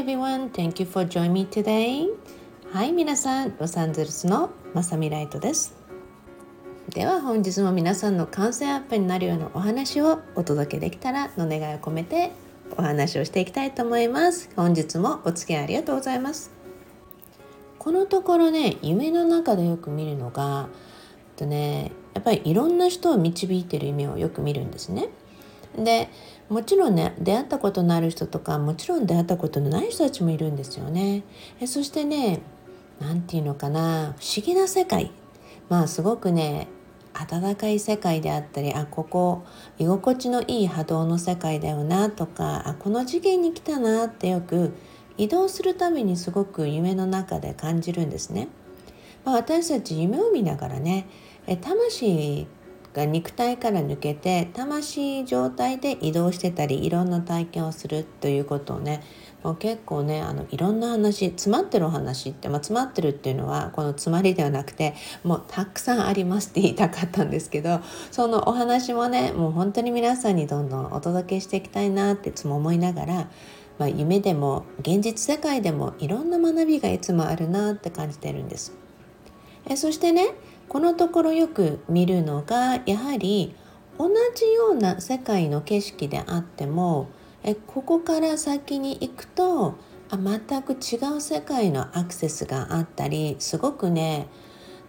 everyone, thank you for joining me today. はい皆さん、ロサンゼルスのまさみライトです。では本日も皆さんの感染アップになるようなお話をお届けできたらの願いを込めてお話をしていきたいと思います。本日もお付き合いありがとうございます。このところね夢の中でよく見るのがとねやっぱりいろんな人を導いてる夢をよく見るんですね。でもちろんね出会ったことのある人とかもちろん出会ったことのない人たちもいるんですよねえそしてね何て言うのかな不思議な世界まあすごくね温かい世界であったりあここ居心地のいい波動の世界だよなとかあこの次元に来たなってよく移動するためにすごく夢の中で感じるんですね。まあ、私たち夢を見ながらねえ魂が肉体から抜けて魂状態で移動してたりいろんな体験をするということをねもう結構ねあのいろんな話詰まってるお話って、まあ、詰まってるっていうのはこの詰まりではなくてもうたくさんありますって言いたかったんですけどそのお話もねもう本当に皆さんにどんどんお届けしていきたいなっていつも思いながら、まあ、夢でも現実世界でもいろんな学びがいつもあるなって感じてるんです。えそしてねこのところよく見るのがやはり同じような世界の景色であってもえここから先に行くとあ全く違う世界のアクセスがあったりすごくね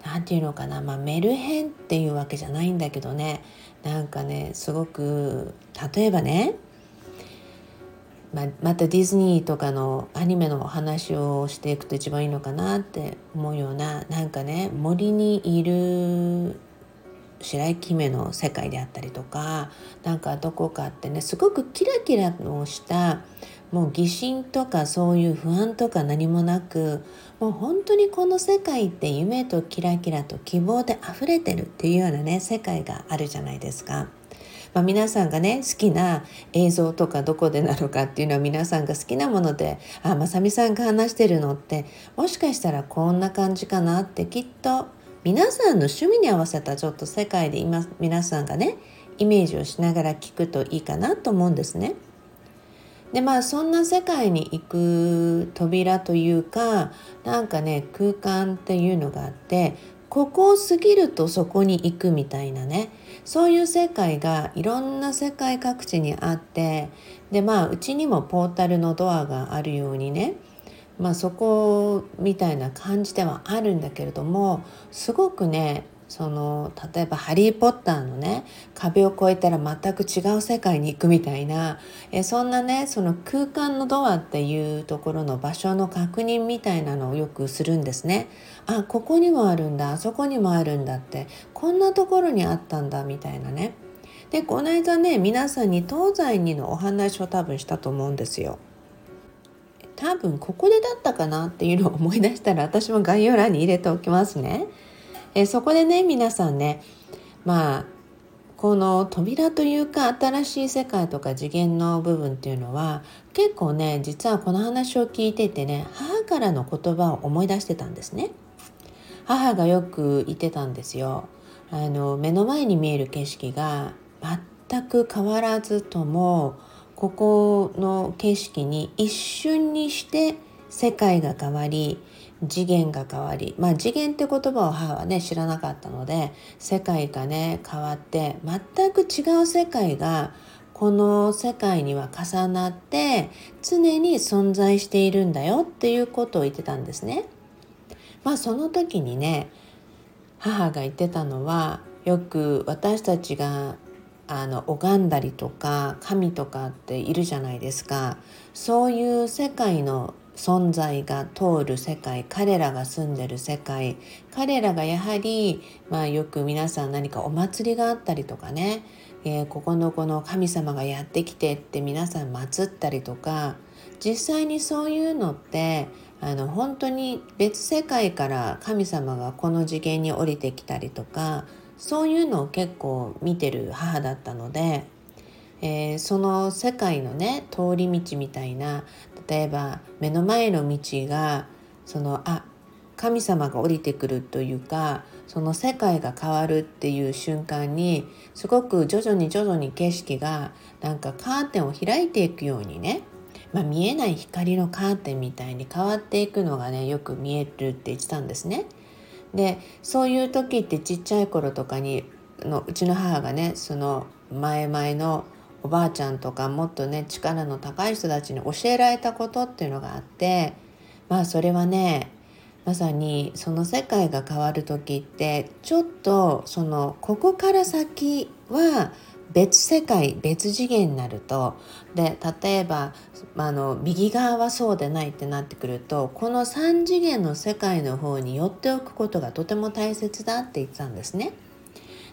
何て言うのかな、まあ、メルヘンっていうわけじゃないんだけどねなんかねすごく例えばねままたディズニーとかのアニメの話をしていくと一番いいのかなって思うようななんかね森にいる白雪姫の世界であったりとかなんかどこかってねすごくキラキラをしたもう疑心とかそういう不安とか何もなくもう本当にこの世界って夢とキラキラと希望で溢れてるっていうようなね世界があるじゃないですか。まあ、皆さんがね好きな映像とかどこでなのかっていうのは皆さんが好きなものであまさみさんが話してるのってもしかしたらこんな感じかなってきっと皆さんの趣味に合わせたちょっと世界で今皆さんがねイメージをしながら聞くといいかなと思うんですね。でまあそんな世界に行く扉というかなんかね空間っていうのがあってここを過ぎるとそこに行くみたいなねそういう世界がいろんな世界各地にあってでまあうちにもポータルのドアがあるようにねまあそこみたいな感じではあるんだけれどもすごくねその例えば「ハリー・ポッター」のね壁を越えたら全く違う世界に行くみたいなえそんなねその空間のドアっていうところの場所の確認みたいなのをよくするんですね。あここにもあるんだあそこにもあるんだってこんなところにあったんだみたいなね。でこの間ね皆さんに東西にのお話を多分したと思うんですよ。多分ここでだったかなっていうのを思い出したら私も概要欄に入れておきますね。えそこでね皆さんねまあこの扉というか新しい世界とか次元の部分っていうのは結構ね実はこの話を聞いててね母からの言葉を思い出してたんですね。母がよく言ってたんですよ。あの目の前に見える景色が全く変わらずともここの景色に一瞬にして世界が変わり次元が変わりまあ次元って言葉を母はね知らなかったので世界がね変わって全く違う世界がこの世界には重なって常に存在しているんだよっていうことを言ってたんですね。まあその時にね母が言ってたのはよく私たちがあの拝んだりとか神とかっているじゃないですかそういう世界の存在が通る世界彼らが住んでる世界。彼らがやはり、まあ、よく皆さん何かお祭りがあったりとかね、えー、ここのこの神様がやってきてって皆さん祀ったりとか。実際にそういうのってあの本当に別世界から神様がこの次元に降りてきたりとか。そういうのを結構見てる母だったので、えー、その世界のね通り道みたいな例えば目の前の道がそのあ神様が降りてくるというかその世界が変わるっていう瞬間にすごく徐々に徐々に景色がなんかカーテンを開いていくようにねまあ、見えない光のカーテンみたいに変わっていくのがねよく見えるって言ってたんですね。でそういう時ってちっちゃい頃とかにのうちの母がねその前々のおばあちゃんとかもっとね力の高い人たちに教えられたことっていうのがあってまあそれはねまさにその世界が変わる時ってちょっとそのここから先は別世界別次元になるとで例えばあの右側はそうでないってなってくるとこの3次元の世界の方に寄っておくことがとても大切だって言ってたんですね。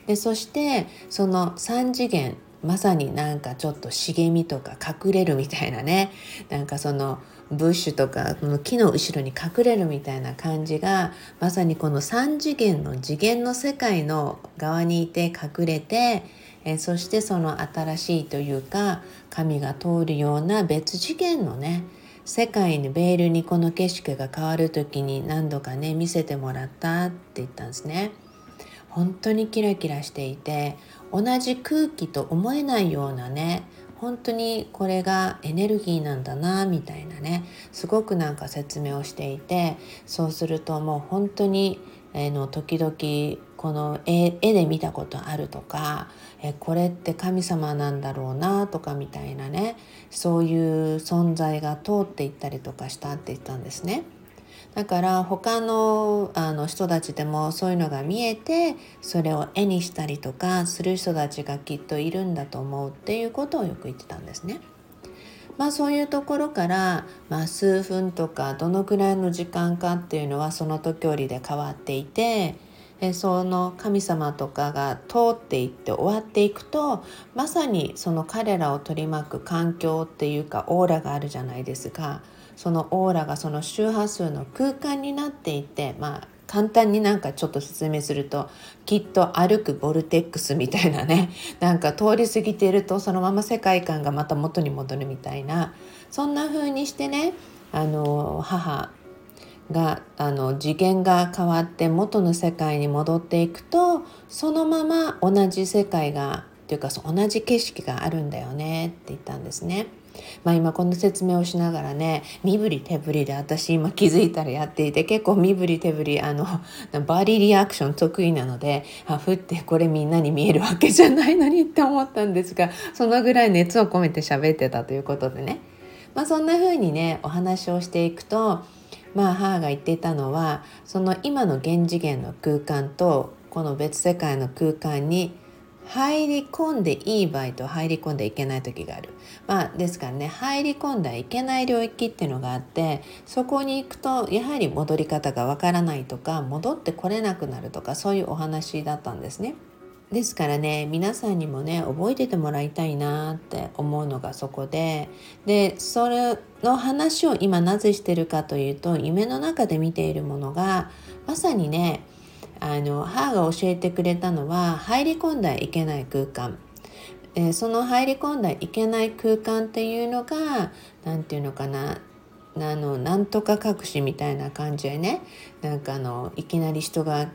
でそしてその3次元まさになんかちょっと茂みとか隠れるみたいなね なんかそのブッシュとか木の後ろに隠れるみたいな感じがまさにこの3次元の次元の世界の側にいて隠れてえそしてその新しいというか神が通るような別次元のね世界にベールにこの景色が変わる時に何度かね見せてもらったって言ったんですね。本当にキラキラしていて同じ空気と思えないようなね本当にこれがエネルギーなんだなみたいなねすごくなんか説明をしていてそうするともう本当に、えー、の時々この絵で見たことあるとかえこれって神様なんだろうなとかみたいなねそういう存在が通っていったりとかしたって言ったんですね。だから他のあの人たちでもそういうのが見えてそれを絵にしたりとかする人たちがきっといるんだと思うっていうことをよく言ってたんですね。まあそういうところから、まあ、数分とかどのくらいの時間かっていうのはその時折で変わっていてその神様とかが通っていって終わっていくとまさにその彼らを取り巻く環境っていうかオーラがあるじゃないですか。そのオーラがその周波数の空間になっていてまあ簡単になんかちょっと説明するときっと歩くボルテックスみたいなね なんか通り過ぎているとそのまま世界観がまた元に戻るみたいなそんな風にしてねあの母があの次元が変わって元の世界に戻っていくとそのまま同じ世界がというか同じ景色があるんだよねって言ったんですね。まあ、今この説明をしながらね身振り手振りで私今気づいたらやっていて結構身振り手振りあのバディリアクション得意なのであふってこれみんなに見えるわけじゃないのにって思ったんですがそのぐらい熱を込めて喋ってたということでね、まあ、そんな風にねお話をしていくとまあ母が言っていたのはその今の現次元の空間とこの別世界の空間に入り込んでいい場合と入り込んでいけない時がある。まあ、ですからね入り込んではいけない領域っていうのがあってそこに行くとやはり戻り方がわからないとか戻ってこれなくなるとかそういうお話だったんですね。ですからね皆さんにもね覚えててもらいたいなって思うのがそこででそれの話を今なぜしてるかというと夢の中で見ているものがまさにねあの母が教えてくれたのは入り込んだいけない空間、えー、その入り込んだいけない空間っていうのが何て言うのかなあのなんとか隠しみたいな感じでねなんかあのいきなり人が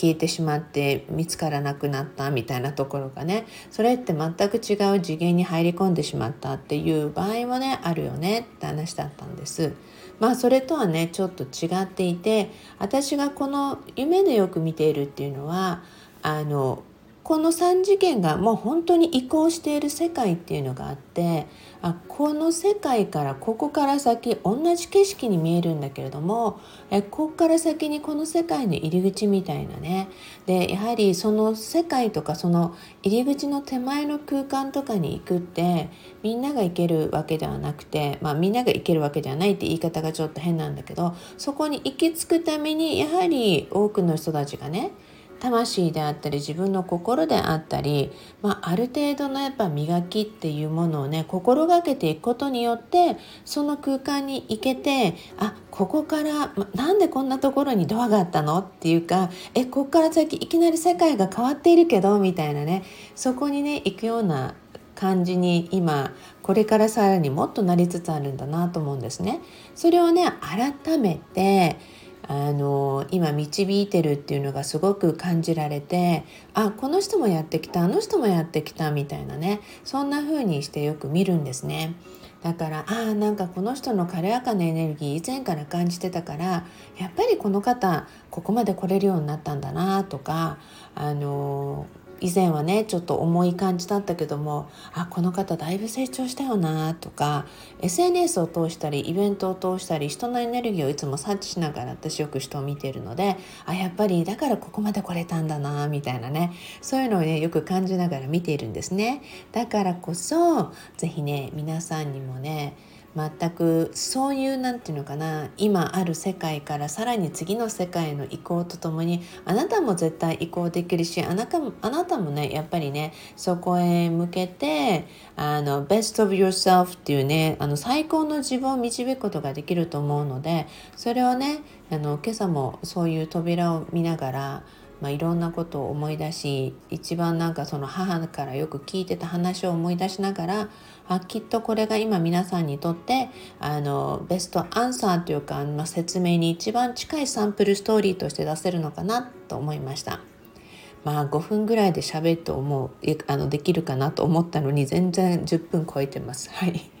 消えてしまって見つからなくなったみたいなところがねそれって全く違う次元に入り込んでしまったっていう場合もねあるよねって話だったんです。まあそれとはねちょっと違っていて私がこの夢でよく見ているっていうのはあのこの3次元がもう本当に移行している世界っていうのがあってあこの世界からここから先同じ景色に見えるんだけれどもえここから先にこの世界の入り口みたいなね。でやはりその世界とかその入り口の手前の空間とかに行くってみんなが行けるわけではなくて、まあ、みんなが行けるわけではないって言い方がちょっと変なんだけどそこに行き着くためにやはり多くの人たちがね魂であったり自分の心であったり、まあ、ある程度のやっぱ磨きっていうものをね心がけていくことによってその空間に行けてあここからなんでこんなところにドアがあったのっていうかえここから先いきなり世界が変わっているけどみたいなねそこにね行くような感じに今これからさらにもっとなりつつあるんだなと思うんですね。それをね改めてあの今導いてるっていうのがすごく感じられてあこの人もやってきたあの人もやってきたみたいなねそんな風にしてよく見るんですね。だからああなんかこの人の軽やかなエネルギー以前から感じてたからやっぱりこの方ここまで来れるようになったんだなとかあの以前はねちょっと重い感じだったけどもあこの方だいぶ成長したよなとか SNS を通したりイベントを通したり人のエネルギーをいつも察知しながら私よく人を見ているのであやっぱりだからここまで来れたんだなみたいなねそういうのをねよく感じながら見ているんですね。だからこそ是非ね皆さんにもね全くそういう何て言うのかな今ある世界からさらに次の世界への移行とともにあなたも絶対移行できるしあなたもあなたもねやっぱりねそこへ向けてあの best of yourself っていうねあの最高の自分を導くことができると思うのでそれをねあの今朝もそういう扉を見ながらまあ、いろんなことを思い出し一番なんかその母からよく聞いてた話を思い出しながらあきっとこれが今皆さんにとってあのベストアンサーというか、まあ、説明に一番近いサンプルストーリーとして出せるのかなと思いました。まあ5分ぐらいで喋って思うあのできるかなと思ったのに全然10分超えてます。はい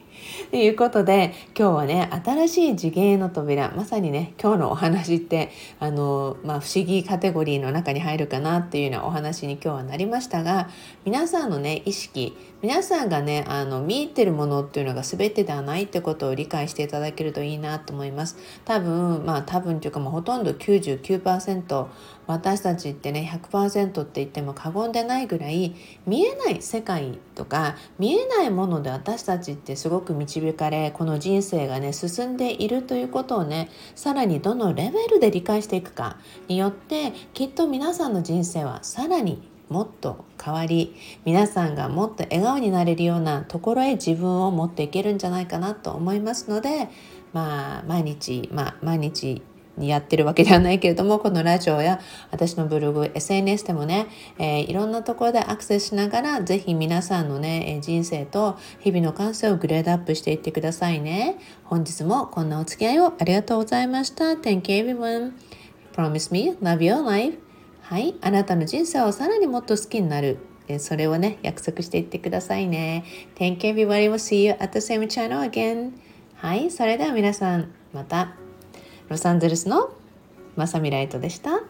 ということで今日はね新しい次元の扉まさにね今日のお話ってあの、まあ、不思議カテゴリーの中に入るかなっていうようなお話に今日はなりましたが皆さんのね意識皆さんがねあの見入ってるものっていうのが全てではないってことを理解していただけるといいなと思います。多分まあ多分というかもうほとんど99%私たちってね100%って言っても過言でないぐらい見えない世界とか見えないもので私たちってすごく導かれこの人生がね進んでいるということをねさらにどのレベルで理解していくかによってきっと皆さんの人生はさらにもっと変わり皆さんがもっと笑顔になれるようなところへ自分を持っていけるんじゃないかなと思いますのでまあ毎日まあ毎日にやってるわけではないけれどもこのラジオや私のブログ SNS でもね、えー、いろんなところでアクセスしながら是非皆さんのね人生と日々の感性をグレードアップしていってくださいね本日もこんなお付き合いをありがとうございました Thank you everyone Promise me love your life はい、あなたの人生をさらにもっと好きになる。それをね、約束していってくださいね。Thank you everybody. We'll see you at the same channel again. はい、それでは皆さん、また。ロサンゼルスのまさみライトでした。